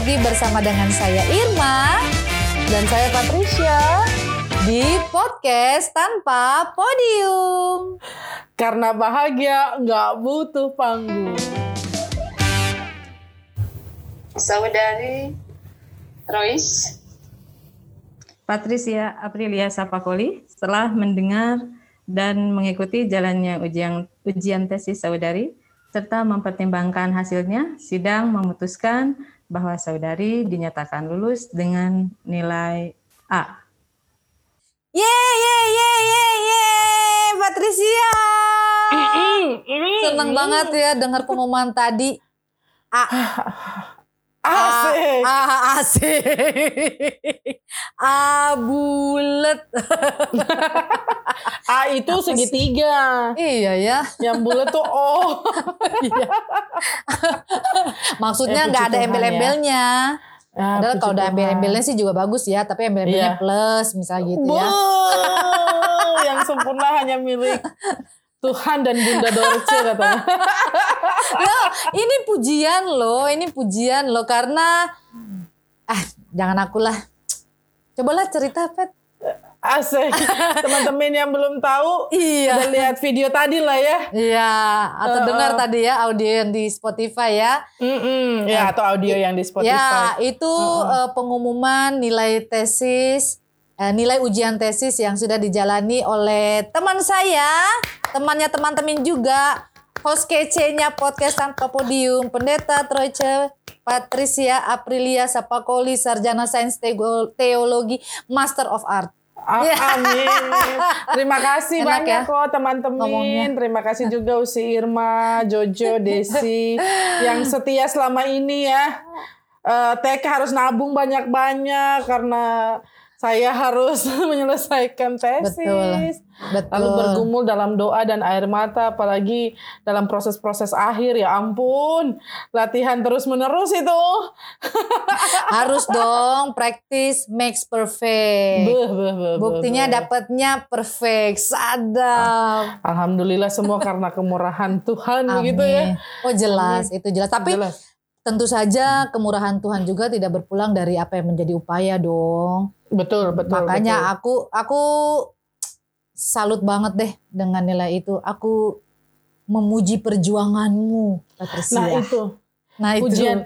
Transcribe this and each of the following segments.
lagi bersama dengan saya Irma Dan saya Patricia. di podcast tanpa podium. Karena bahagia nggak butuh panggung. Saudari Royce, Patricia Aprilia Sapakoli setelah mendengar dan mengikuti jalannya ujian, ujian tesis saudari serta mempertimbangkan hasilnya, sidang memutuskan bahwa saudari dinyatakan lulus dengan nilai A. Ye ye ye ye ye Patricia. Seneng banget ya dengar pengumuman tadi. A Asik. A, A asik. A bulet. A itu segitiga. iya ya. Yang bulat tuh O. Maksudnya Eh, nggak ada Tuhan embel-embelnya. Ya, Padahal puji kalau ada Tuhan. embel-embelnya sih juga bagus ya, tapi embel-embelnya Iya. plus misalnya gitu ya. Yang sempurna hanya milik Tuhan dan Bunda Dorce katanya. Loh, ini pujian loh, ini pujian loh karena ah jangan aku lah. Cobalah cerita Pet. Asik. Teman-teman yang belum tahu, Iya. udah lihat video tadi lah ya. Iya, atau Uh-uh. dengar tadi ya audio yang di Spotify ya. Mm-mm. Ya, atau audio yang di Ya, Spotify. itu eh, pengumuman nilai tesis, eh, nilai ujian tesis yang sudah dijalani oleh teman saya, temannya teman-teman juga, host kece-nya podcast tanpa podium, pendeta Troice Patricia Aprilia Sapakoli, sarjana sains teologi, Master of Art. Ah, Amin. Terima kasih Enak banyak ya loh teman-teman. Terima kasih juga Usi Irma, Jojo, Desi yang setia selama ini ya. Eh TK harus nabung banyak-banyak karena saya harus menyelesaikan tesis. Betul. Betul. Lalu bergumul dalam doa dan air mata apalagi dalam proses-proses akhir ya ampun. Latihan terus-menerus itu. Harus dong, practice makes perfect. Beuh, beuh, beuh, Buktinya dapatnya perfect, sadap. Alhamdulillah semua karena kemurahan Tuhan begitu ya. Amin. Oh jelas, itu jelas. Tapi Jelas. Tentu saja kemurahan Tuhan juga tidak berpulang dari apa yang menjadi upaya dong. Betul, betul. Makanya betul. aku aku salut banget deh dengan nilai itu. Aku memuji perjuanganmu, Patricia. Nah itu Nah, itu. ujian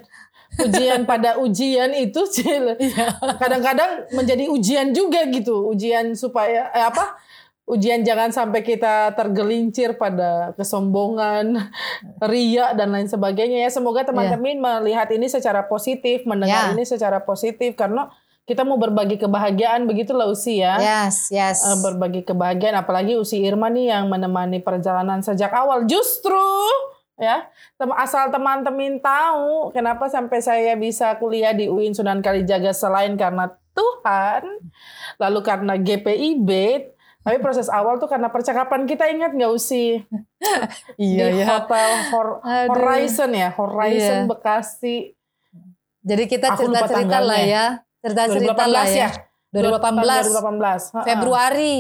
ujian pada ujian itu. Iya. kadang-kadang menjadi ujian juga gitu ujian supaya eh, apa ujian jangan sampai kita tergelincir pada kesombongan ria dan lain sebagainya ya semoga teman-teman melihat ini secara positif mendengar Ya. ini secara positif karena kita mau berbagi kebahagiaan begitulah Usi ya Yes, yes. Eh, berbagi kebahagiaan apalagi Usi Irma nih yang menemani perjalanan sejak awal justru ya asal teman-teman tahu kenapa sampai saya bisa kuliah di UIN Sunan Kalijaga selain karena Tuhan lalu karena GPIB tapi proses awal tuh karena percakapan kita ingat nggak Usi iya di ya. Hotel Hor- Aduh. Horizon ya Horizon Iya. Bekasi Jadi kita Aku lupa cerita-cerita lah ya. Cerita-cerita 2018 lah ya. ya 2018 2018 Ha-ha. Februari.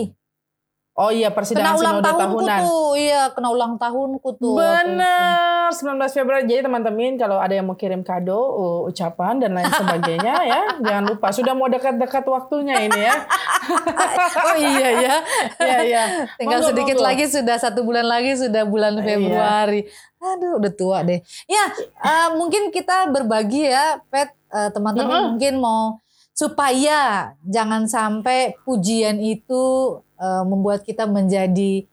Oh iya Kena persidangan ulang sinode tahunku tahunan tuh. Iya, kena ulang tahunku tuh. Bener, 19 Februari. Jadi teman-teman kalau ada yang mau kirim kado, uh, ucapan dan lain sebagainya ya, jangan lupa. Sudah mau dekat-dekat waktunya ini ya. oh iya ya. Iya, iya. Tinggal Monggo, sedikit monggo. lagi sudah satu bulan lagi sudah bulan Iya. Februari. Aduh, udah tua deh. Ya, eh, mungkin kita berbagi ya, Pet. Eh, teman-teman Mm-mm. mungkin mau supaya jangan sampai pujian itu eh, membuat kita menjadi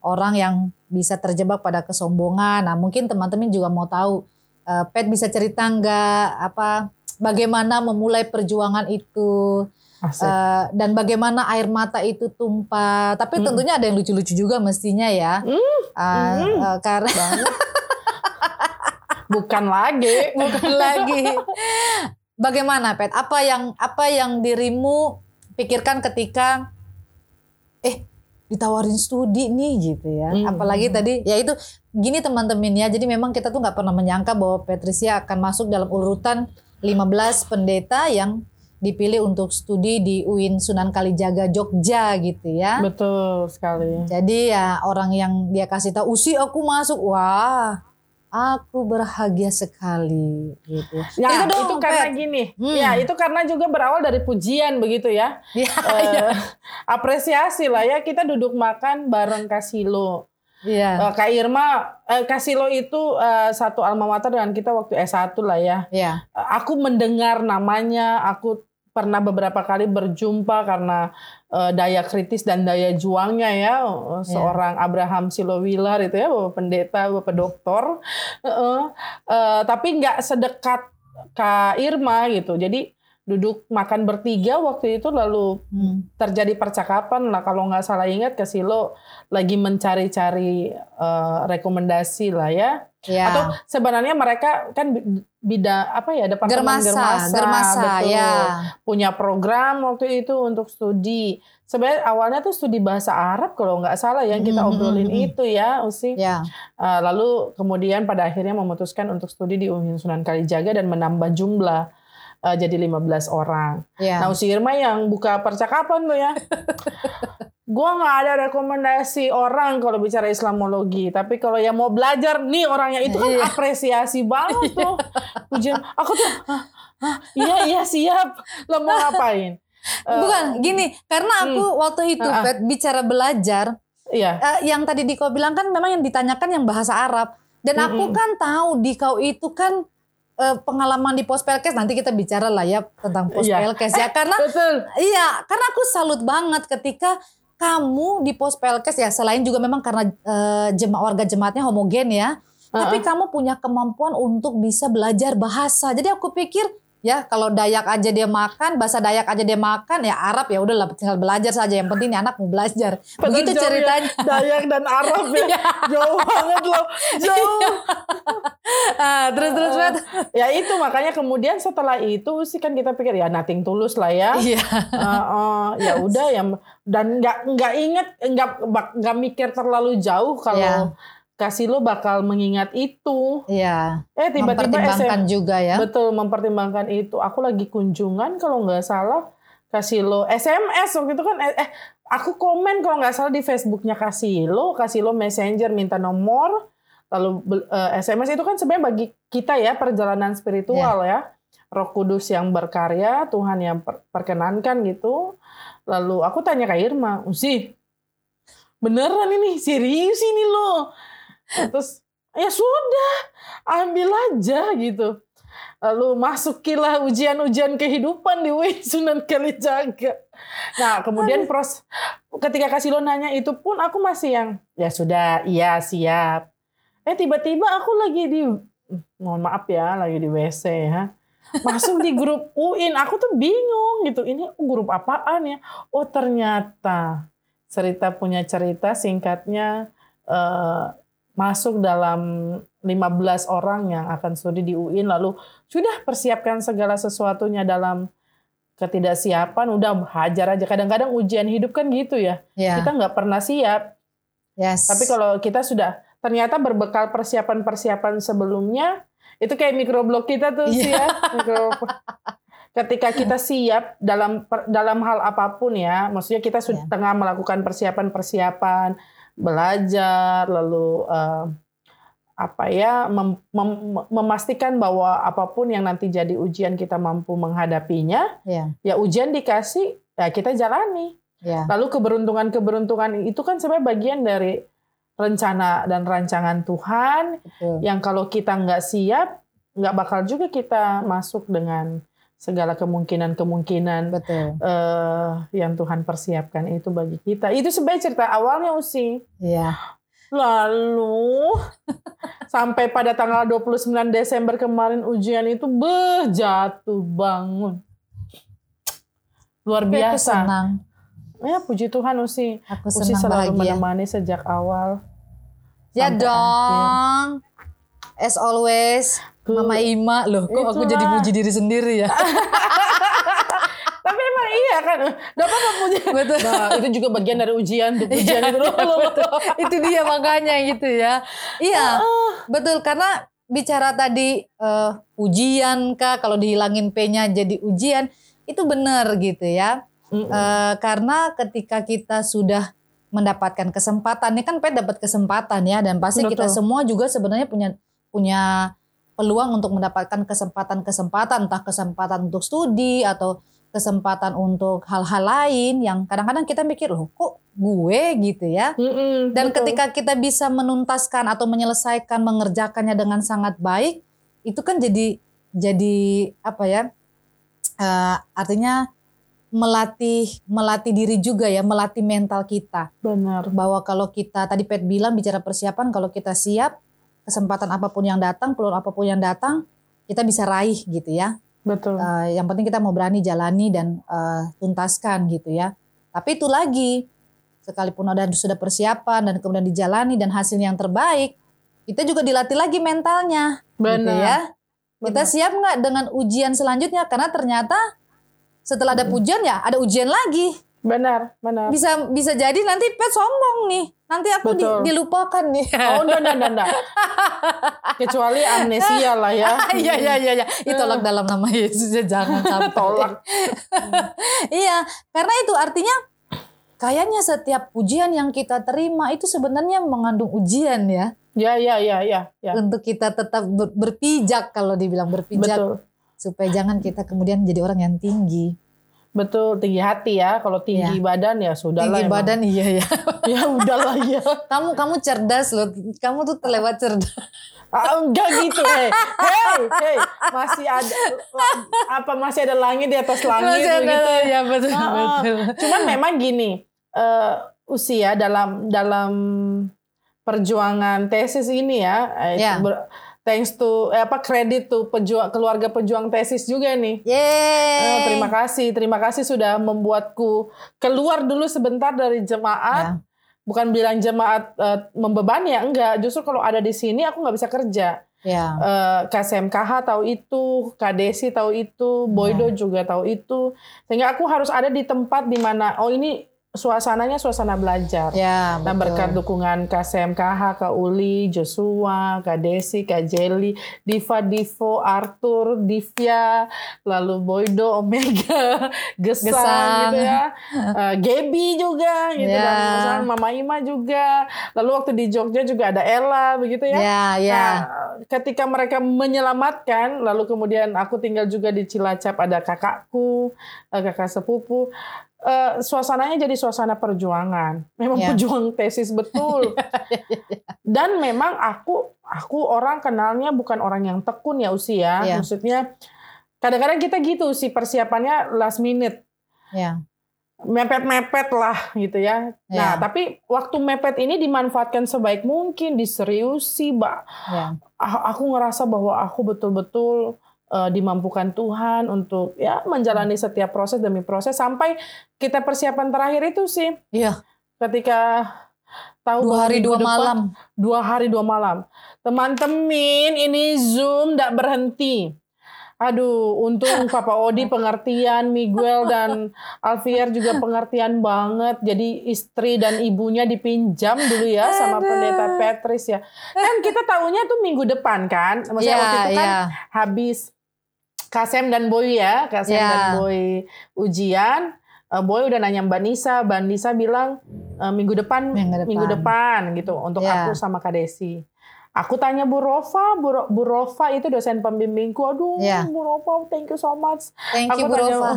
orang yang bisa terjebak pada kesombongan. Nah, mungkin teman-teman juga mau tahu, eh, Pet bisa cerita nggak apa bagaimana memulai perjuangan itu? Asik. Eh, dan bagaimana air mata itu tumpah. Tapi Mm. tentunya ada yang lucu-lucu juga mestinya ya. Mm. Eh, Mm. eh, karena Bukan lagi. bukan lagi. Bagaimana Pet? Apa yang apa yang dirimu pikirkan ketika eh ditawarin studi nih gitu ya. Hmm. Apalagi tadi ya itu gini teman-teman ya. Jadi memang kita tuh nggak pernah menyangka bahwa Patricia akan masuk dalam urutan 15 pendeta yang dipilih untuk studi di UIN Sunan Kalijaga Jogja gitu ya. Betul sekali. Jadi ya orang yang dia kasih tahu, "Usi aku masuk." Wah. Aku bahagia sekali gitu. Ya, Itu dong, itu karena Pet. gini. Hmm. Ya, itu karena juga berawal dari pujian begitu ya. Iya, Eh, iya. apresiasi lah ya kita duduk makan bareng Kasilo. Iya. Eh, Kak Irma, eh, Kasilo itu eh, satu alma mater dengan kita waktu S1 lah ya. Iya. Eh, Aku mendengar namanya, aku pernah beberapa kali berjumpa karena eh, daya kritis dan daya juangnya ya eh, seorang Abraham Silowilar itu ya bapak pendeta bapak doktor. Eh, eh, tapi nggak sedekat Kak Irma gitu. Jadi duduk makan bertiga waktu itu lalu Hmm. terjadi percakapan lah. Kalau nggak salah ingat ke Silo lagi mencari-cari eh, rekomendasi lah ya Iya. atau sebenarnya mereka kan bi- bidang apa ya departemen germasa, germasa, germasa, betul. ya. punya program waktu itu untuk studi sebenarnya awalnya tuh studi bahasa Arab kalau nggak salah yang kita Mhm, obrolin mhm, mhm. itu ya Usi Ya. Uh, lalu kemudian pada akhirnya memutuskan untuk studi di UIN Sunan Kalijaga dan menambah jumlah uh, jadi 15 orang. Ya. Nah, Usi Irma yang buka percakapan tuh ya. Gua nggak ada rekomendasi orang kalau bicara Islamologi, tapi kalau yang mau belajar nih orangnya itu kan Iya. apresiasi banget tuh. Ujian, aku tuh, "Hah, hah, iya iya siap. Lo mau ngapain? Eh, Bukan gini, karena aku waktu itu ah. Pet, bicara belajar, Iya. eh, yang tadi Diko bilang kan memang yang ditanyakan yang bahasa Arab. Dan aku Mm-mm. kan tahu Diko itu kan eh, pengalaman di Pospelkes nanti kita bicara lah ya tentang Iya. Pospelkes ya karena Betul. iya karena aku salut banget ketika kamu di Pospelkes ya selain juga memang karena eh, jema warga jemaatnya homogen ya tapi kamu punya kemampuan untuk bisa belajar bahasa. Jadi aku pikir ya kalau Dayak aja dia makan bahasa Dayak aja dia makan ya Arab ya udahlah tinggal belajar saja yang penting nih anak mau belajar begitu ya, ceritanya Dayak dan Arab ya. jauh banget loh. Jauh. ah, terus terus Pet. ya itu makanya kemudian setelah itu sih kan kita pikir ya nothing tulus lah ya. iya Eh, eh, ya udah ya dan nggak nggak inget nggak nggak mikir terlalu jauh kalau Ya. Kasih lo bakal mengingat itu. iya. Eh tiba-tiba mempertimbangkan SM, juga ya. Betul mempertimbangkan itu. Aku lagi kunjungan kalau nggak salah kasih lo SMS waktu itu kan eh, eh, aku komen kalau nggak salah di Facebooknya kasih lo kasih lo messenger minta nomor. Lalu bel- eh, SMS itu kan sebenarnya bagi kita ya perjalanan spiritual ya. Roh Kudus yang berkarya Tuhan yang per- perkenankan gitu. Lalu aku tanya ke Irma Usi beneran ini? Serius ini lo terus ya sudah ambil aja gitu lalu masukilah ujian-ujian kehidupan di UIN Sunan Kalijaga. Nah, kemudian pros ketika kasih lo nanya itu pun aku masih yang ya sudah, iya siap. Eh tiba-tiba aku lagi di mohon maaf ya, lagi di WC ya. Masuk di grup UIN, aku tuh bingung gitu. Ini grup apaan ya? Oh, ternyata cerita punya cerita singkatnya eh, masuk dalam 15 orang yang akan studi di UIN lalu sudah persiapkan segala sesuatunya dalam ketidaksiapan udah hajar aja. Kadang-kadang ujian hidup kan gitu ya. Ya. Kita nggak pernah siap. Yes. Tapi kalau kita sudah ternyata berbekal persiapan-persiapan sebelumnya itu kayak mikroblog kita tuh sih ya. Mikro- ketika kita siap dalam dalam hal apa pun ya maksudnya kita sudah Ya. tengah melakukan persiapan-persiapan belajar lalu eh, apa ya mem- mem- memastikan bahwa apa pun yang nanti jadi ujian kita mampu menghadapinya ya ya ujian dikasih ya kita jalani. Ya Lalu keberuntungan-keberuntungan itu kan sebenarnya bagian dari rencana dan rancangan Tuhan betul. yang kalau kita nggak siap nggak bakal juga kita masuk dengan segala kemungkinan-kemungkinan betul eh, yang Tuhan persiapkan itu bagi kita. Itu sebenarnya cerita awalnya Usi. ya Lalu sampai pada tanggal 29 Desember kemarin ujian itu beh jatuh bangun. Luar Tapi aku biasa. senang Ya puji Tuhan Usi. aku Usi selalu bahagia menemani sejak awal. ya dong as always Mama Ima loh kok aku jadi Itulah. muji diri sendiri ya Tapi emang iya kan. Dapat apa puji? Betul. Nah, itu juga bagian dari ujian tuh. Ujian itu loh. itu dia makanya gitu ya iya Ah. betul karena bicara tadi eh, ujian kah kalau dihilangin P-nya jadi ujian itu benar gitu ya. Eh, karena ketika kita sudah mendapatkan kesempatan ini kan P dapat kesempatan ya dan pasti kita Betul. semua juga sebenarnya punya punya peluang untuk mendapatkan kesempatan-kesempatan entah kesempatan untuk studi atau kesempatan untuk hal-hal lain yang kadang-kadang kita mikir loh kok gue gitu ya. Mm-mm, Dan betul. ketika kita bisa menuntaskan atau menyelesaikan mengerjakannya dengan sangat baik, itu kan jadi jadi apa ya? eh, artinya melatih melatih diri juga ya, melatih mental kita benar. bahwa kalau kita tadi Pet bilang bicara persiapan kalau kita siap kesempatan apa pun yang datang, peluang apa pun yang datang, kita bisa raih gitu ya. Betul. Eh, yang penting kita mau berani jalani dan eh, tuntaskan gitu ya. Tapi itu lagi sekalipun ada sudah persiapan dan kemudian dijalani dan hasilnya yang terbaik, kita juga dilatih lagi mentalnya, gitu Benar. ya. Kita Benar. siap nggak dengan ujian selanjutnya? Karena ternyata setelah ada ujian ya ada ujian lagi. Benar, benar. Bisa bisa jadi nanti pet sombong nih. Nanti aku di- dilupakan nih. Oh, enggak, enggak, enggak. Kecuali amnesia lah ya. Iya iya iya iya. Itu tolak dalam nama Yesus ya jangan sampai. Tolak. iya, karena itu artinya kayaknya setiap ujian yang kita terima itu sebenarnya mengandung ujian ya Ya, ya, ya, ya, ya. untuk kita tetap ber- berpijak kalau dibilang berpijak Betul. supaya jangan kita kemudian jadi orang yang tinggi. Betul, tinggi hati ya. Kalau tinggi badan ya sudah lah. tinggi emang. badan iya ya. Ya udahlah ya. kamu kamu cerdas loh. Kamu tuh terlewat cerdas. Ah, enggak gitu, hei, hei, hei, masih ada apa masih ada langit di atas langit Masih ada, begitu. ya betul Ah, ah. betul. Cuman memang gini, eh, usia dalam dalam perjuangan tesis ini ya, Ya. ber- thanks to eh, apa kredit tuh pejuang keluarga pejuang tesis juga nih. Eh, Yeay. terima kasih, terima kasih sudah membuatku keluar dulu sebentar dari jemaat. Ya. Bukan bilang jemaat eh, membebani ya, enggak. Justru kalau ada di sini aku nggak bisa kerja. Ya. Eh, KSMKH tahu itu, KDSI tahu itu, Boydo juga tahu itu. Sehingga aku harus ada di tempat di mana oh ini suasananya suasana belajar. Ya, Nah betul. berkat dukungan KSMKH, Kak Uli, Joshua, Kak Desi, Kak Jelly, Diva, Divo, Arthur, Divya, lalu Boydo, Omega, Gesang, Gesang. gitu ya. Eh, Gaby juga gitu Ya. Gesang, Mama Ima juga. Lalu waktu di Jogja juga ada Ella begitu ya. Ya, ya. Nah, ketika mereka menyelamatkan, lalu kemudian aku tinggal juga di Cilacap ada kakakku, eh, kakak sepupu. Eh, suasananya jadi suasana perjuangan. Memang Ya. pejuang tesis betul. Dan memang aku aku orang kenalnya bukan orang yang tekun ya usia. Ya. Maksudnya kadang-kadang kita gitu sih persiapannya last minute Ya. mepet-mepet lah gitu ya. Nah, Ya. tapi waktu mepet ini dimanfaatkan sebaik mungkin, diseriusi, Mbak. Ya. Ah, Aku ngerasa bahwa aku betul-betul eh, dimampukan Tuhan untuk ya menjalani setiap proses demi proses sampai kita persiapan terakhir itu sih Iya. ketika tahu Dua hari dua depan- malam. dua hari dua malam. Teman-teman, ini Zoom tidak berhenti. Aduh, untung Papa Odi pengertian, Miguel dan Alfier juga pengertian banget. Jadi istri dan ibunya dipinjam dulu ya sama Aduh. pendeta Petris ya. Kan kita tahunya tuh minggu depan kan. Maksudnya Iya, waktu itu kan iya. habis Kasem dan Boy ya, Kasem Ya. dan Boy ujian. Eh, Boy udah nanya Mbak Nisa, Mbak Nisa bilang eh, minggu depan, Minggu depan. minggu depan gitu untuk Ya. aku sama Kak Desi. Aku tanya Bu Rofa, Bu, Ro- Bu Rofa itu dosen pembimbingku. Aduh, Ya. Bu Rofa, thank you so much. Thank you Bu tanya, Rofa.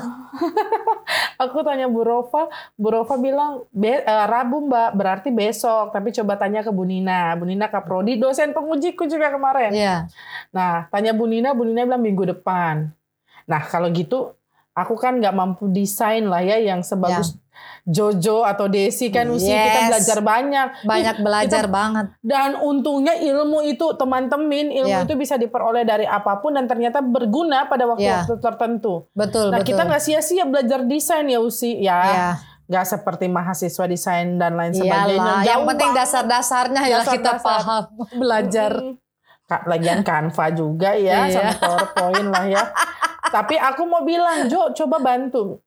aku tanya Bu Rofa, Bu Rofa bilang "Be- eh, Rabu Mbak, berarti besok. Tapi coba tanya ke Bu Nina, Bu Nina Kaprodi, dosen pengujiku juga kemarin. Iya. Nah, tanya Bu Nina, Bu Nina bilang minggu depan. Nah, kalau gitu, aku kan nggak mampu desain lah ya yang sebagus Jojo atau Desi kan usia kita belajar banyak. Banyak belajar banget. Dan untungnya ilmu itu teman-teman, ilmu Ya. itu bisa diperoleh dari apa pun dan ternyata berguna pada Ya. waktu-waktu tertentu. Betul, Nah, betul. kita nggak sia-sia belajar desain ya Usi ya. Iya. Nggak seperti mahasiswa desain dan lain sebagainya. Iyalah, yang penting dasar-dasarnya ya kita Dasar-dasar. paham belajar. Mm. Ka- Lagian Canva juga ya, Iya. sama PowerPoint lah ya. Tapi aku mau bilang, Jo, coba bantu.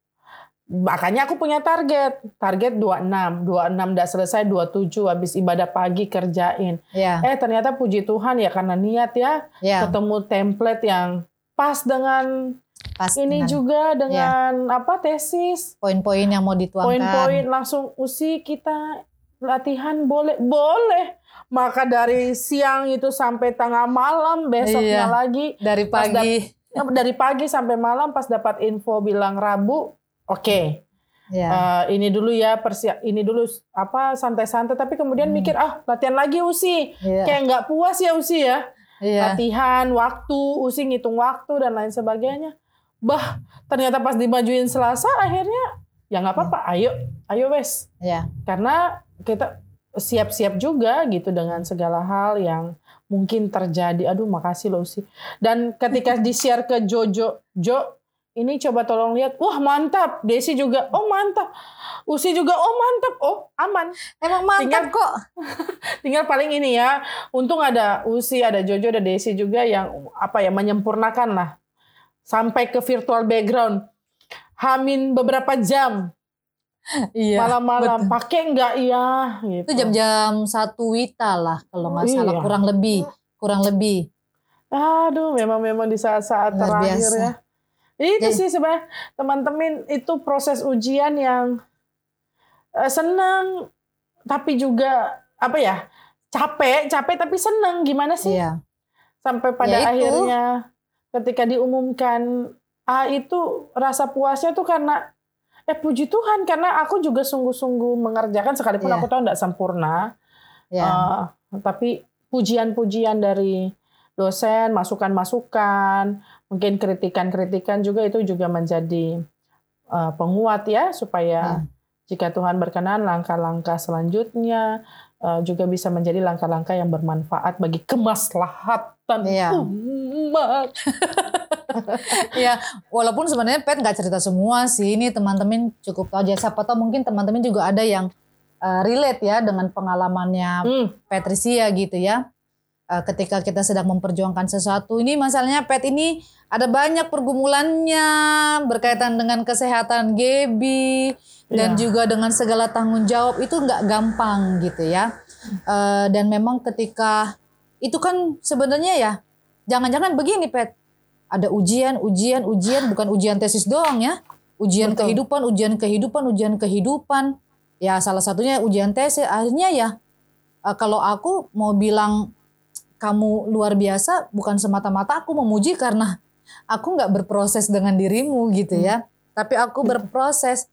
Makanya aku punya target. Target 26. 26 udah selesai, 27 habis ibadah pagi kerjain. Ya, Eh ternyata puji Tuhan ya karena niat ya, ya. ketemu template yang pas dengan Pas ini dengan juga dengan apa tesis. poin-poin yang mau dituangkan. Poin-poin langsung usi kita latihan boleh boleh Maka dari siang itu sampai tengah malam, besoknya Iya. lagi. Dari pagi. Dari pagi sampai malam pas dapat info bilang Rabu, oke. Ya. Eh, ini dulu ya persiap ini dulu apa santai-santai tapi kemudian mikir ah latihan lagi usi Hmm. Iya. kayak nggak puas ya usi ya Iya. latihan waktu usi ngitung waktu dan lain sebagainya bah ternyata pas dimajuin Selasa akhirnya ya nggak apa-apa ayo ayo wes Iya. karena kita siap-siap juga gitu dengan segala hal yang mungkin terjadi aduh makasih loh sih dan ketika di share ke Jojo Jo ini coba tolong lihat wah mantap Desi juga oh mantap Usi juga oh mantap oh aman Emang mantap Tinggal- kok. tinggal paling ini ya untung ada Usi ada Jojo ada Desi juga yang apa ya menyempurnakan lah sampai ke virtual background Hamin beberapa jam Iya. malam-malam pakai nggak ya gitu. Itu jam-jam satu wita lah kalau nggak salah Iya. kurang lebih, kurang lebih. Aduh, memang memang di saat-saat terakhir biasa. ya. Itu Jadi- sih sebenarnya teman-teman itu proses ujian yang eh, senang tapi juga apa ya capek capek tapi senang gimana sih Iya. sampai pada Ya itu. akhirnya ketika diumumkan ah itu rasa puasnya tuh karena eh puji Tuhan karena aku juga sungguh-sungguh mengerjakan sekalipun Iya. aku tahu tidak sempurna Ya. Eh, tapi pujian-pujian dari dosen, masukan-masukan, mungkin kritikan-kritikan juga itu juga menjadi eh, penguat ya supaya jika Tuhan berkenan langkah-langkah selanjutnya eh, juga bisa menjadi langkah-langkah yang bermanfaat bagi kemaslahatan Iya. umat. Ya, walaupun sebenarnya Pet nggak cerita semua sih. Ini teman-teman cukup tahu aja. Siapa tahu mungkin teman-teman juga ada yang uh, relate ya dengan pengalamannya Hmm, Patricia gitu ya. Uh, ketika kita sedang memperjuangkan sesuatu, ini masalahnya Pet ini ada banyak pergumulannya berkaitan dengan kesehatan Gaby dan Iya. juga dengan segala tanggung jawab itu nggak gampang gitu ya. Uh, dan memang ketika itu kan sebenarnya ya jangan-jangan begini Pet ada ujian, ujian, ujian, bukan ujian tesis doang ya. Ujian Betul. kehidupan, ujian kehidupan, ujian kehidupan. Ya salah satunya ujian tesis. Akhirnya ya eh, kalau aku mau bilang kamu luar biasa, bukan semata-mata aku memuji karena aku nggak berproses dengan dirimu gitu ya. Tapi aku berproses.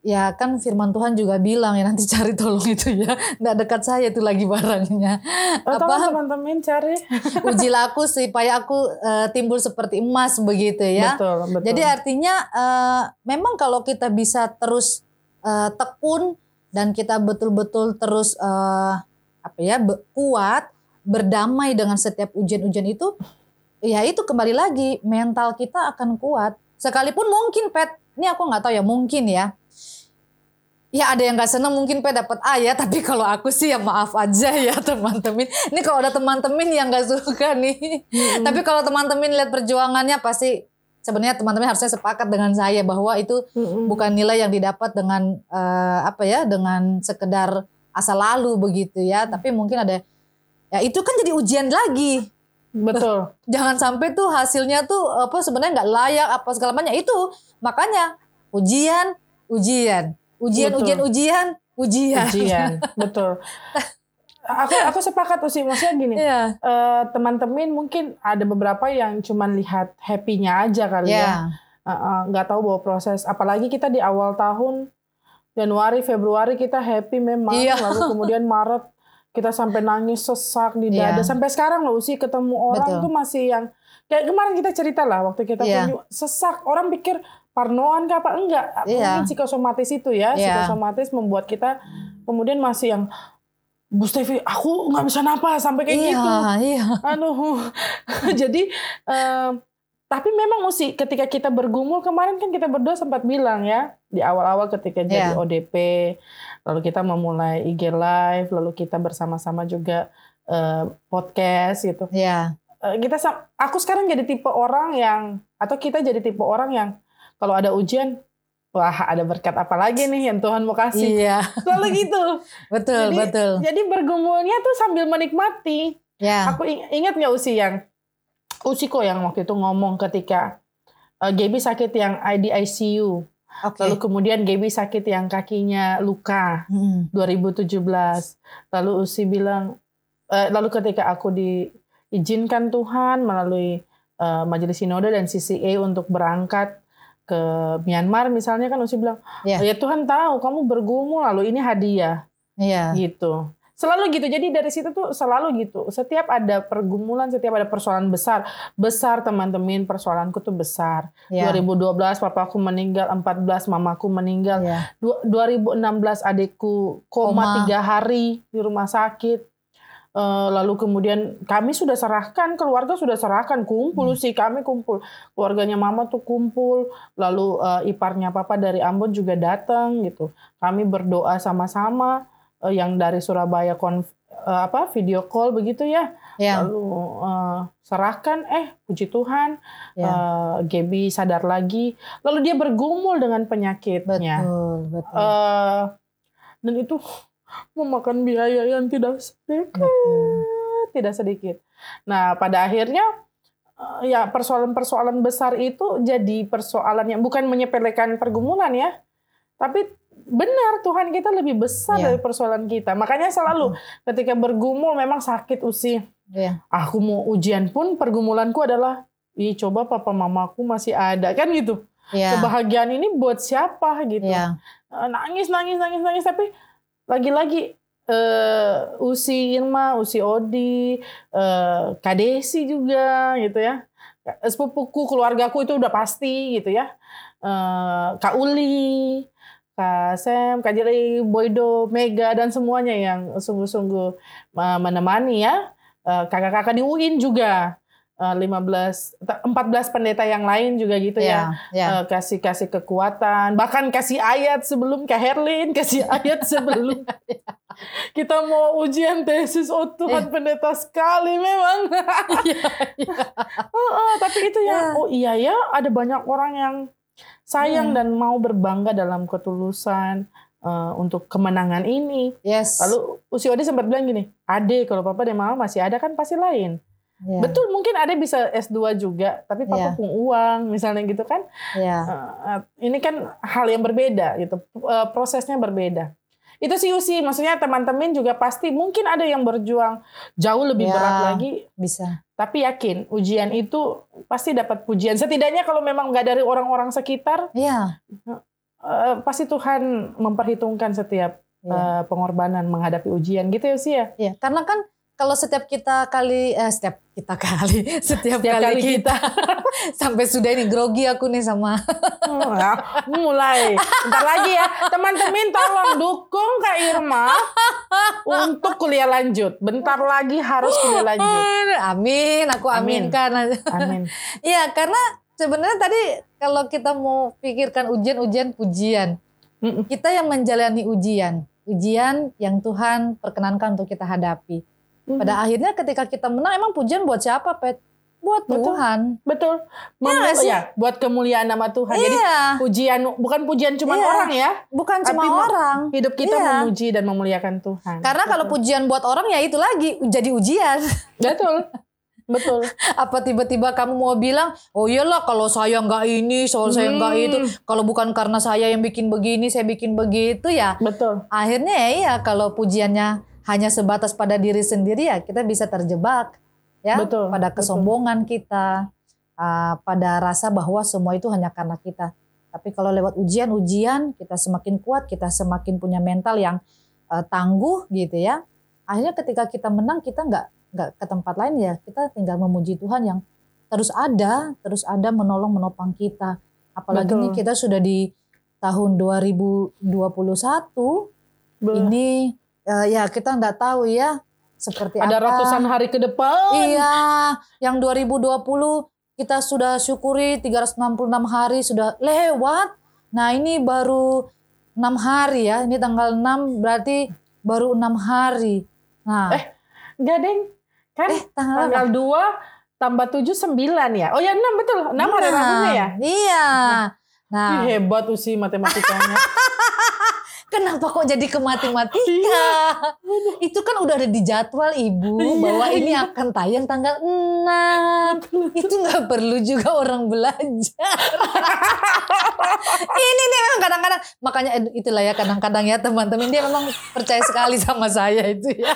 Ya kan firman Tuhan juga bilang ya nanti cari tolong itu ya. Nggak dekat saya itu lagi barangnya. Oh, Apa? teman-teman cari. ujilah aku supaya aku eh, timbul seperti emas begitu ya. Betul, betul. Jadi artinya eh, memang kalau kita bisa terus eh, tekun dan kita betul-betul terus apa ya kuat berdamai dengan setiap ujian-ujian itu, ya itu kembali lagi mental kita akan kuat. Sekalipun mungkin pet, ini aku nggak tahu ya mungkin ya. Ya ada yang nggak seneng mungkin pe dapat A ya, tapi kalau aku sih ya maaf aja ya teman-teman. Ini kalau ada teman-teman yang nggak suka nih, tapi kalau teman-teman lihat perjuangannya pasti sebenarnya teman-teman harusnya sepakat dengan saya bahwa itu Mm-mm. bukan nilai yang didapat dengan eh, apa ya, dengan sekedar asal lalu begitu ya, tapi mungkin ada ya itu kan jadi ujian lagi. Betul. Jangan sampai tuh hasilnya tuh apa sebenarnya nggak layak apa segala macamnya itu makanya ujian, ujian, ujian, Betul. ujian, ujian, ujian. Ujian, betul. Aku aku sepakat sih maksudnya gini. Iya. eh, teman-teman mungkin ada beberapa yang cuman lihat happy-nya aja kali ya. Ya. Eh, nggak tahu bahwa proses apalagi kita di awal tahun Januari Februari kita happy memang Iya. lalu kemudian Maret kita sampai nangis sesak di dada Iya. sampai sekarang loh sih ketemu orang Betul. tuh masih yang kayak kemarin kita cerita lah waktu kita Iya. kunjung sesak orang pikir parnoan kah apa enggak Iya. mungkin psikosomatis itu ya Iya. psikosomatis membuat kita kemudian masih yang Bu Stevi, aku nggak bisa napas sampai kayak Iya, gitu. iya. Aduh, jadi em, tapi memang mesti ketika kita bergumul kemarin kan kita berdua sempat bilang ya di awal-awal ketika jadi Iya. ODP, lalu kita memulai IG live, lalu kita bersama-sama juga eh, podcast gitu. Iya. Eh, kita aku sekarang jadi tipe orang yang atau kita jadi tipe orang yang kalau ada ujian, wah ada berkat apa lagi nih yang Tuhan mau kasih. Iya. Selalu gitu. Betul, Jadi- betul. Jadi bergumulnya tuh sambil menikmati. Ya. Aku ing- ingat nggak Usi yang Usi kok yang waktu itu ngomong ketika uh, Gaby sakit yang di ICU, Oke. lalu kemudian Gaby sakit yang kakinya luka Mm. 2017, lalu Usi bilang eh, lalu ketika aku diizinkan Tuhan melalui eh, majelis sinode dan CCA untuk berangkat ke Myanmar misalnya kan Usi bilang Iya. ya Tuhan tahu kamu bergumul lalu ini hadiah Iya. gitu selalu gitu. Jadi dari situ tuh selalu gitu. Setiap ada pergumulan setiap ada persoalan besar besar teman-teman persoalanku tuh besar. Iya. 2012 papaku meninggal 14 mamaku meninggal. Iya. Du- 2016 adikku koma tiga hari di rumah sakit. Eh, lalu kemudian kami sudah serahkan keluarga sudah serahkan kumpul sih kami kumpul. Keluarganya mama tuh kumpul lalu eh, iparnya papa dari Ambon juga datang gitu. Kami berdoa sama-sama eh, yang dari Surabaya konf- eh, apa video call begitu ya Iya. lalu eh, serahkan eh puji Tuhan Iya. eh, Gaby sadar lagi lalu dia bergumul dengan penyakitnya Betul, betul. Eh, dan itu memakan biaya yang tidak sedikit, betul. tidak sedikit. Nah, pada akhirnya ya persoalan-persoalan besar itu jadi persoalan yang bukan menyepelekan pergumulan ya, tapi benar Tuhan kita lebih besar Iya. dari persoalan kita. Makanya selalu ketika bergumul memang sakit usi. Iya. Aku mau ujian pun pergumulanku adalah, ih coba papa mamaku masih ada kan gitu. Iya. Kebahagiaan ini buat siapa gitu. Iya. Eh, nangis nangis nangis nangis tapi lagi-lagi eh Usi Irma, Usi Odi, eh Kak Desi juga gitu ya. Sepupuku, keluargaku itu udah pasti gitu ya. Eh Kak Uli, Kak Sam, Kak Jerry, Boydo, Mega dan semuanya yang sungguh-sungguh eh, menemani ya. Eh, Kakak-kakak di UIN juga. Eh, 15 14 pendeta yang lain juga gitu ya Iya. Iya. Eh, kasih kasih kekuatan bahkan kasih ayat sebelum Kak Herlin kasih ayat sebelum kita mau ujian tesis oh Tuhan pendeta sekali memang Oh, oh, tapi itu ya Ya. oh iya ya ada banyak orang yang sayang Hmm. dan mau berbangga dalam ketulusan eh, untuk kemenangan ini Yes. lalu Usi Ode sempat bilang gini ade kalau papa dan mama masih ada kan pasti lain Iya. betul mungkin ade bisa S2 juga tapi papa Iya. punya uang misalnya gitu kan Iya. Uh, ini kan hal yang berbeda gitu Uh, prosesnya berbeda itu sih Usi maksudnya teman-teman juga pasti mungkin ada yang berjuang jauh lebih Ya. berat lagi Bisa. tapi yakin ujian itu pasti dapat pujian setidaknya kalau memang nggak dari orang-orang sekitar Iya. uh, pasti Tuhan memperhitungkan setiap Iya. uh, pengorbanan menghadapi ujian gitu ya sih ya Iya, karena kan kalau setiap kita kali eh setiap kita kali setiap, Setiap kali, kali kita, sampai sudah ini grogi aku nih sama Hmm, ya, mulai bentar lagi ya teman-teman tolong dukung Kak Irma untuk kuliah lanjut bentar lagi harus kuliah lanjut Amin, aku Amin. aminkan. amin Iya, karena sebenarnya tadi kalau kita mau pikirkan ujian-ujian pujian, Mm-mm. kita yang menjalani ujian, ujian yang Tuhan perkenankan untuk kita hadapi. Pada akhirnya ketika kita menang, emang pujian buat siapa, Pet? Buat Betul. Tuhan. betul nggak Mem- sih? ya buat kemuliaan nama Tuhan jadi Iya, pujian bukan pujian cuma Iya. orang ya bukan cuma orang. hidup kita Iya. memuji dan memuliakan Tuhan Karena kalau Betul. pujian buat orang ya itu lagi jadi ujian. betul betul Apa tiba-tiba kamu mau bilang, oh iyalah kalau saya nggak ini, soal saya nggak Hmm. itu, kalau bukan karena saya yang bikin begini, saya bikin begitu ya. betul Akhirnya ya iya kalau pujiannya hanya sebatas pada diri sendiri ya kita bisa terjebak ya Betul, pada betul. kesombongan kita, ah, pada rasa bahwa semua itu hanya karena kita. Tapi kalau lewat ujian-ujian kita semakin kuat, kita semakin punya mental yang eh, tangguh gitu ya. Akhirnya ketika kita menang kita nggak nggak ke tempat lain ya kita tinggal memuji Tuhan yang terus ada, terus ada menolong menopang kita. Apalagi Betul. ini kita sudah di tahun 2021 Be- ini eh, ya kita nggak tahu ya seperti ada apa. ratusan hari ke depan Iya, yang 2020 kita sudah syukuri 366 hari sudah lewat. Nah, ini baru 6 hari ya. Ini tanggal 6 berarti baru 6 hari. Nah, Eh, Enggak, Deng. Kan eh tanggal tanggal 2 tambah 7 9 ya. Oh ya 6 betul. 6 hari Nah, Rabunya ya. Iya. Nah, Ih, hebat usi matematikanya. kenapa kok jadi ke matematika? Itu kan udah ada di jadwal ibu bahwa ini akan tayang tanggal 6. Itu nggak perlu juga orang belajar. ini nih memang kadang-kadang makanya itulah ya kadang-kadang ya teman-teman dia memang percaya sekali sama saya itu ya.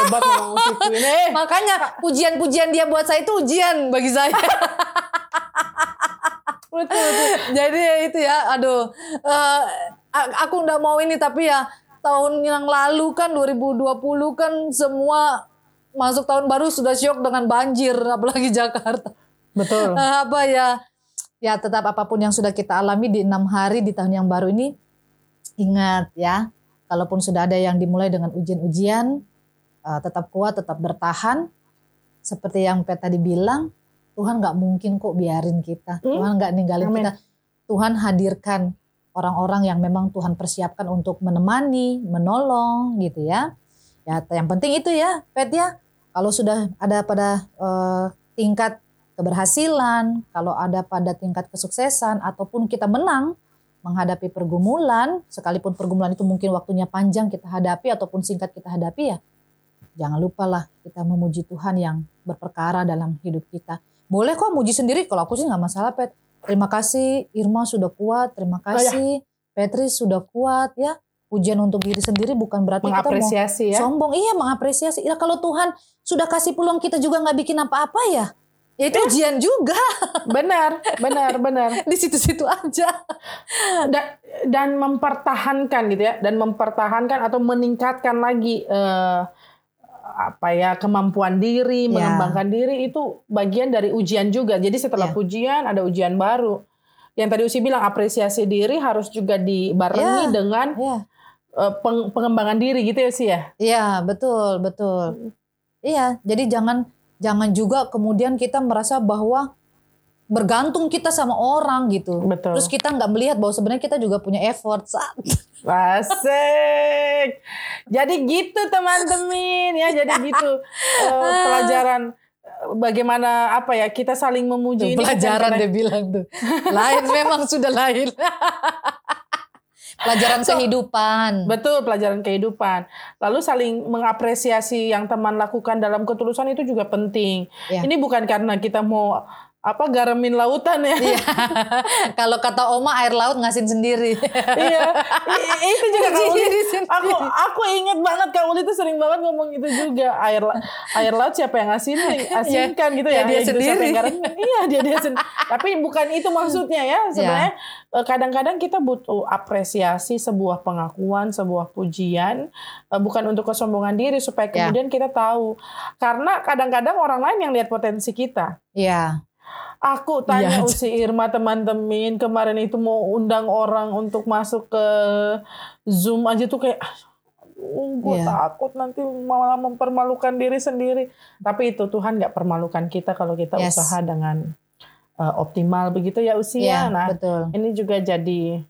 Hebat memang usiku ini. Makanya pujian-pujian dia buat saya itu ujian bagi saya. Betul, betul. Jadi ya itu ya, aduh, a- aku nggak mau ini tapi ya tahun yang lalu kan 2020 kan semua masuk tahun baru sudah syok dengan banjir apalagi Jakarta. Betul. Eh, apa ya? Ya tetap apa pun yang sudah kita alami di enam hari di tahun yang baru ini, ingat ya, kalaupun sudah ada yang dimulai dengan ujian-ujian, eh, tetap kuat, tetap bertahan. Seperti yang Pet tadi bilang, Tuhan nggak mungkin kok biarin kita, Hmm. Tuhan nggak ninggalin Amin. kita. Tuhan hadirkan orang-orang yang memang Tuhan persiapkan untuk menemani, menolong gitu ya. Ya yang penting itu ya, Pet ya. Kalau sudah ada pada eh, tingkat keberhasilan, kalau ada pada tingkat kesuksesan ataupun kita menang menghadapi pergumulan, sekalipun pergumulan itu mungkin waktunya panjang kita hadapi ataupun singkat kita hadapi ya, jangan lupalah kita memuji Tuhan yang berperkara dalam hidup kita. Boleh kok muji sendiri, kalau aku sih nggak masalah Pet. Terima kasih Irma sudah kuat, terima kasih Petri sudah kuat ya. Pujian untuk diri sendiri bukan berarti kita mau ya. sombong. Iya mengapresiasi. Ya kalau Tuhan sudah kasih peluang kita juga nggak bikin apa-apa ya, ya itu ujian juga Benar, benar, benar. di situ-situ aja. dan, dan mempertahankan gitu ya dan mempertahankan atau meningkatkan lagi eh, apa ya kemampuan diri Ya. mengembangkan diri itu bagian dari ujian juga jadi setelah Ya. pujian ada ujian baru yang tadi Usi bilang apresiasi diri harus juga dibarengi Ya. dengan Iya. eh, peng- pengembangan diri gitu ya sih ya Iya betul betul. Iya jadi jangan jangan juga kemudian kita merasa bahwa bergantung kita sama orang gitu. betul Terus kita nggak melihat bahwa sebenarnya kita juga punya effort. Asik. Jadi gitu teman-teman ya. Jadi gitu eh, pelajaran eh, bagaimana apa ya kita saling memuji ini kan Pelajaran kadang- dia bilang tuh. Lain memang sudah lain. Pelajaran kehidupan. Betul pelajaran kehidupan. Lalu saling mengapresiasi yang teman lakukan dalam ketulusan itu juga penting. Ya. Ini bukan karena kita mau apa garamin lautan ya. Iya. Kalau kata Oma air laut ngasin sendiri. iya. I- itu juga sendiri. Aku aku inget banget Kak Uli itu sering banget ngomong itu juga. Air la- air laut siapa yang asin asinkan gitu ya ya. dia sendiri. Iya, dia dia sendiri. Tapi bukan itu maksudnya ya. Sebenarnya eh, kadang-kadang kita butuh apresiasi sebuah pengakuan, sebuah pujian eh, bukan untuk kesombongan diri supaya Ya. kemudian kita tahu. Karena kadang-kadang orang lain yang lihat potensi kita. Iya. Aku tanya Iya. Usi Irma teman-teman kemarin itu mau undang orang untuk masuk ke Zoom aja tuh kayak gue Iya. takut nanti malah mempermalukan diri sendiri. Tapi itu Tuhan nggak permalukan kita kalau kita Yes. usaha dengan uh, optimal begitu ya usia. Iya, Nah betul. ini juga jadi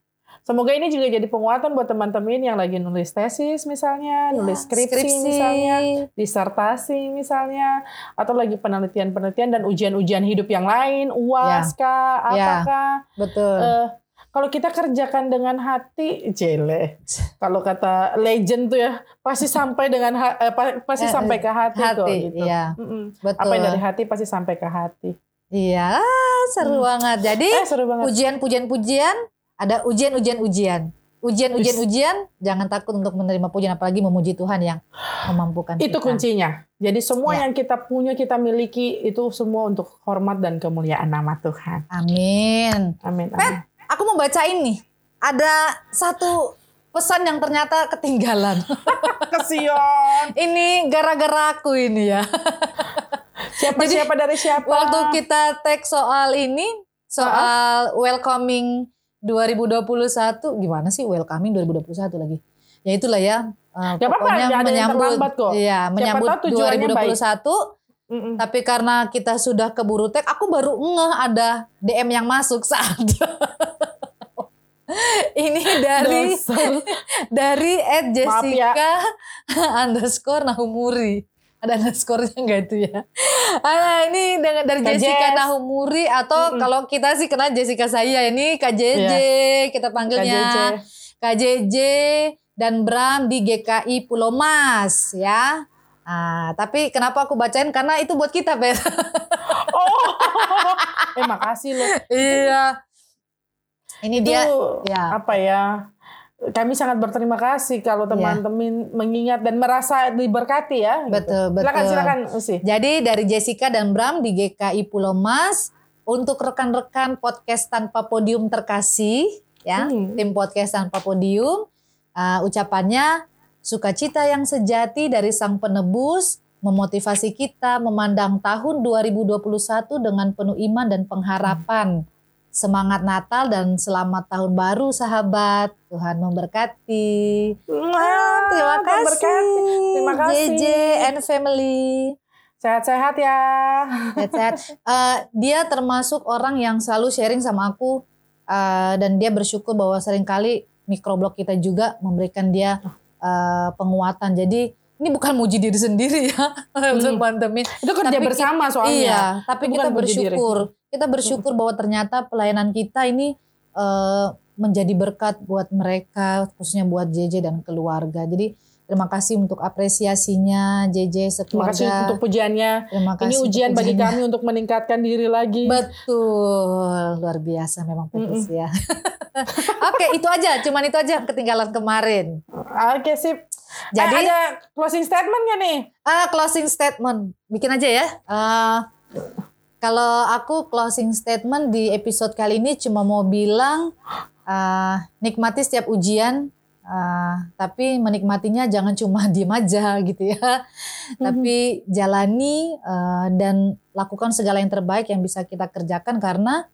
Semoga ini juga jadi penguatan buat teman-teman yang lagi nulis tesis misalnya, nulis skripsi, Ya, Skripsi. misalnya, disertasi misalnya, atau lagi penelitian-penelitian dan ujian-ujian hidup yang lain, uas kah, Ya. apakah? Betul. Eh, kalau kita kerjakan dengan hati, jele. Kalau kata legend tuh ya, pasti sampai dengan ha- eh, pa- pasti Eh, sampai ke hati, kok hati, gitu. iya. Betul. Apa yang dari hati pasti sampai ke hati. Iya, seru banget. Jadi Eh seru banget. ujian pujian pujian ada ujian ujian ujian ujian ujian ujian jangan takut untuk menerima pujian apalagi memuji Tuhan yang memampukan Itu kita. kuncinya. Jadi semua Ya. yang kita punya, kita miliki itu semua untuk hormat dan kemuliaan nama Tuhan. amin Amin. amin. aku mau bacain nih ada satu pesan yang ternyata ketinggalan Kesion. ini gara-gara aku ini ya Siapa Jadi, siapa dari siapa? waktu kita tag soal ini soal welcoming 2021 gimana sih welcoming 2021 lagi ya itulah ya Gak apa-apa, pokoknya nggak ada yang menyambut kok. iya Siapa menyambut tahu tujuannya 2021 Mm-mm. tapi karena kita sudah keburu tag aku baru ngeh ada DM yang masuk saat ini dari Dasar. dari Ed Maaf ya. Jessica underscore Nahumuri ada underscore-nya enggak itu ya ah, ini dengan dari Jessica Jess. Nahumuri atau kalau kita sih kenal Jessica saya ini Kak JJ kita Kak panggilnya JJ. KJJ dan Bram di GKI Pulau Mas ya. Ah, tapi kenapa aku bacain karena itu buat kita, Pet. Oh, eh makasih loh. iya. Ini dia Itu ya. apa ya? Kami sangat berterima kasih kalau teman-teman mengingat dan merasa diberkati ya. gitu. Betul, betul. Silakan silakan Usi. Jadi dari Jessica dan Bram di GKI Pulau Mas untuk rekan-rekan podcast tanpa podium terkasih ya, Hmm. tim podcast tanpa podium uh, ucapannya sukacita yang sejati dari Sang Penebus memotivasi kita memandang tahun 2021 dengan penuh iman dan pengharapan. Semangat Natal dan selamat tahun baru sahabat. Tuhan memberkati. Wah, Terima kasih. berkati. Terima kasih. JJ and family. Sehat-sehat ya. Sehat-sehat. Eh, dia termasuk orang yang selalu sharing sama aku eh, dan dia bersyukur bahwa sering kali mikroblog kita juga memberikan dia eh, penguatan. Jadi ini bukan muji diri sendiri ya, teman-teman. Itu kerja Tapi bersama soalnya. Iya, tapi kita bersyukur. Kita bersyukur bahwa ternyata pelayanan kita ini eh, menjadi berkat buat mereka, khususnya buat JJ dan keluarga. Jadi terima kasih untuk apresiasinya JJ Terima kasih sekeluarga. untuk pujiannya. Terima kasih Ini ujian bagi kami untuk meningkatkan diri lagi. Betul, luar biasa memang Petrus ya. Oke, itu aja, cuman itu aja ketinggalan kemarin. Oke sip. Jadi- Eh, ada closing statement gak nih? Ah, closing statement, bikin aja ya. Ah, kalau aku closing statement di episode kali ini cuma mau bilang ah, nikmati setiap ujian, ah, tapi menikmatinya jangan cuma diem aja gitu ya. Tapi jalani ah, dan lakukan segala yang terbaik yang bisa kita kerjakan karena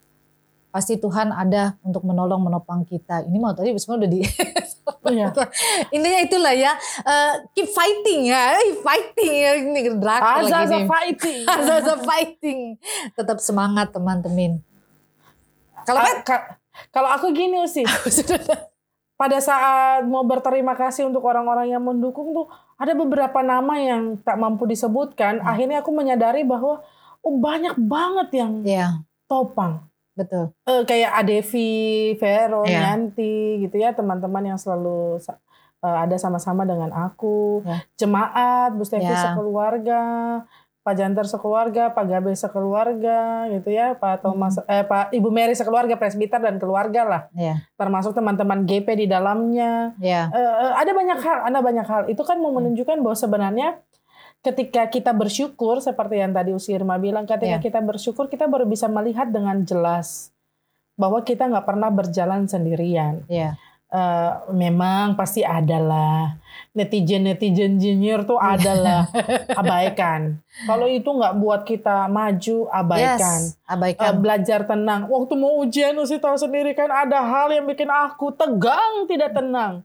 pasti Tuhan ada untuk menolong menopang kita. Ini mau tadi sebenarnya udah di Iya. Intinya itulah ya, eh, keep fighting ya, keep fighting ya ini drakor lagi nih. fighting. Azaza fighting. Tetap semangat teman-teman. Kalau Ah, ka- kalau aku gini sih, pada saat mau berterima kasih untuk orang-orang yang mendukung tuh ada beberapa nama yang tak mampu disebutkan. Akhirnya aku menyadari bahwa oh banyak banget yang ya topang. Betul. Eh, kayak Adevi, Vero, Iya. Yanti gitu ya teman-teman yang selalu sa- eh, ada sama-sama dengan aku. Ya. Jemaat, Bu Stevi Ya. sekeluarga, Pak Janter sekeluarga, Pak Gabe sekeluarga gitu ya, Pak Thomas, eh Pak Ibu Mary sekeluarga, presbiter dan keluarga lah. Ya, Termasuk teman-teman GP di dalamnya. ya, Eh, eh, ada banyak hal, ada banyak hal. Itu kan mau menunjukkan bahwa sebenarnya ketika kita bersyukur seperti yang tadi Usi Irma bilang, ketika Ya. kita bersyukur kita baru bisa melihat dengan jelas bahwa kita nggak pernah berjalan sendirian. ya, Eh, memang pasti ada lah netizen netizen junior tuh adalah abaikan. Kalau itu nggak buat kita maju, abaikan. yes, abaikan. belajar tenang. Waktu mau ujian Usi tahu sendiri kan ada hal yang bikin aku tegang tidak tenang.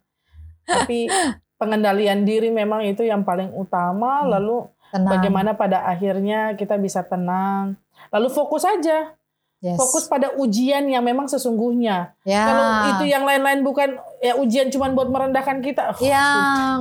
Tapi pengendalian diri memang itu yang paling utama. Hmm. Lalu Tenang. bagaimana pada akhirnya kita bisa tenang. Lalu fokus aja, Yes. fokus pada ujian yang memang sesungguhnya. Ya. Kalau itu yang lain-lain bukan ya ujian cuma buat merendahkan kita. Ya,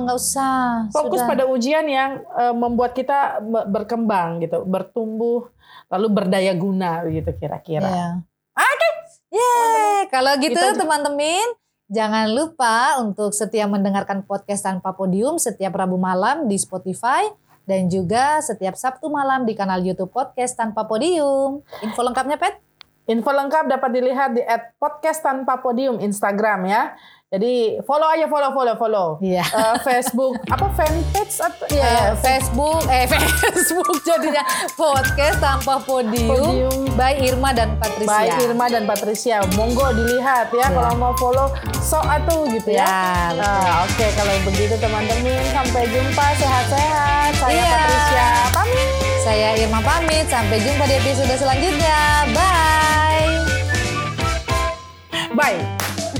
nggak usah. Fokus Sudah. pada ujian yang eh, membuat kita be- berkembang gitu, bertumbuh, lalu berdaya guna gitu kira-kira. Ya. Oke. Yeay. Kalau gitu Itu- teman-teman, jangan lupa untuk setia mendengarkan podcast tanpa podium setiap Rabu malam di Spotify dan juga setiap Sabtu malam di kanal YouTube podcast tanpa podium. Info lengkapnya, Pet? Info lengkap dapat dilihat di @podcast tanpa podium Instagram ya. Jadi follow aja follow follow follow. Iya. Eh, Facebook apa fanpage atau ya Facebook, eh Facebook jadinya podcast tanpa podium, Podium. by Irma dan Patricia. Baik Irma dan Patricia, monggo dilihat ya Ya. kalau mau follow sok atuh gitu ya. Ya, betul. Nah, Oke kalau begitu teman-teman sampai jumpa sehat-sehat. Saya Iya. Patricia pamit. Saya Irma pamit, sampai jumpa di episode selanjutnya. Bye. Bye.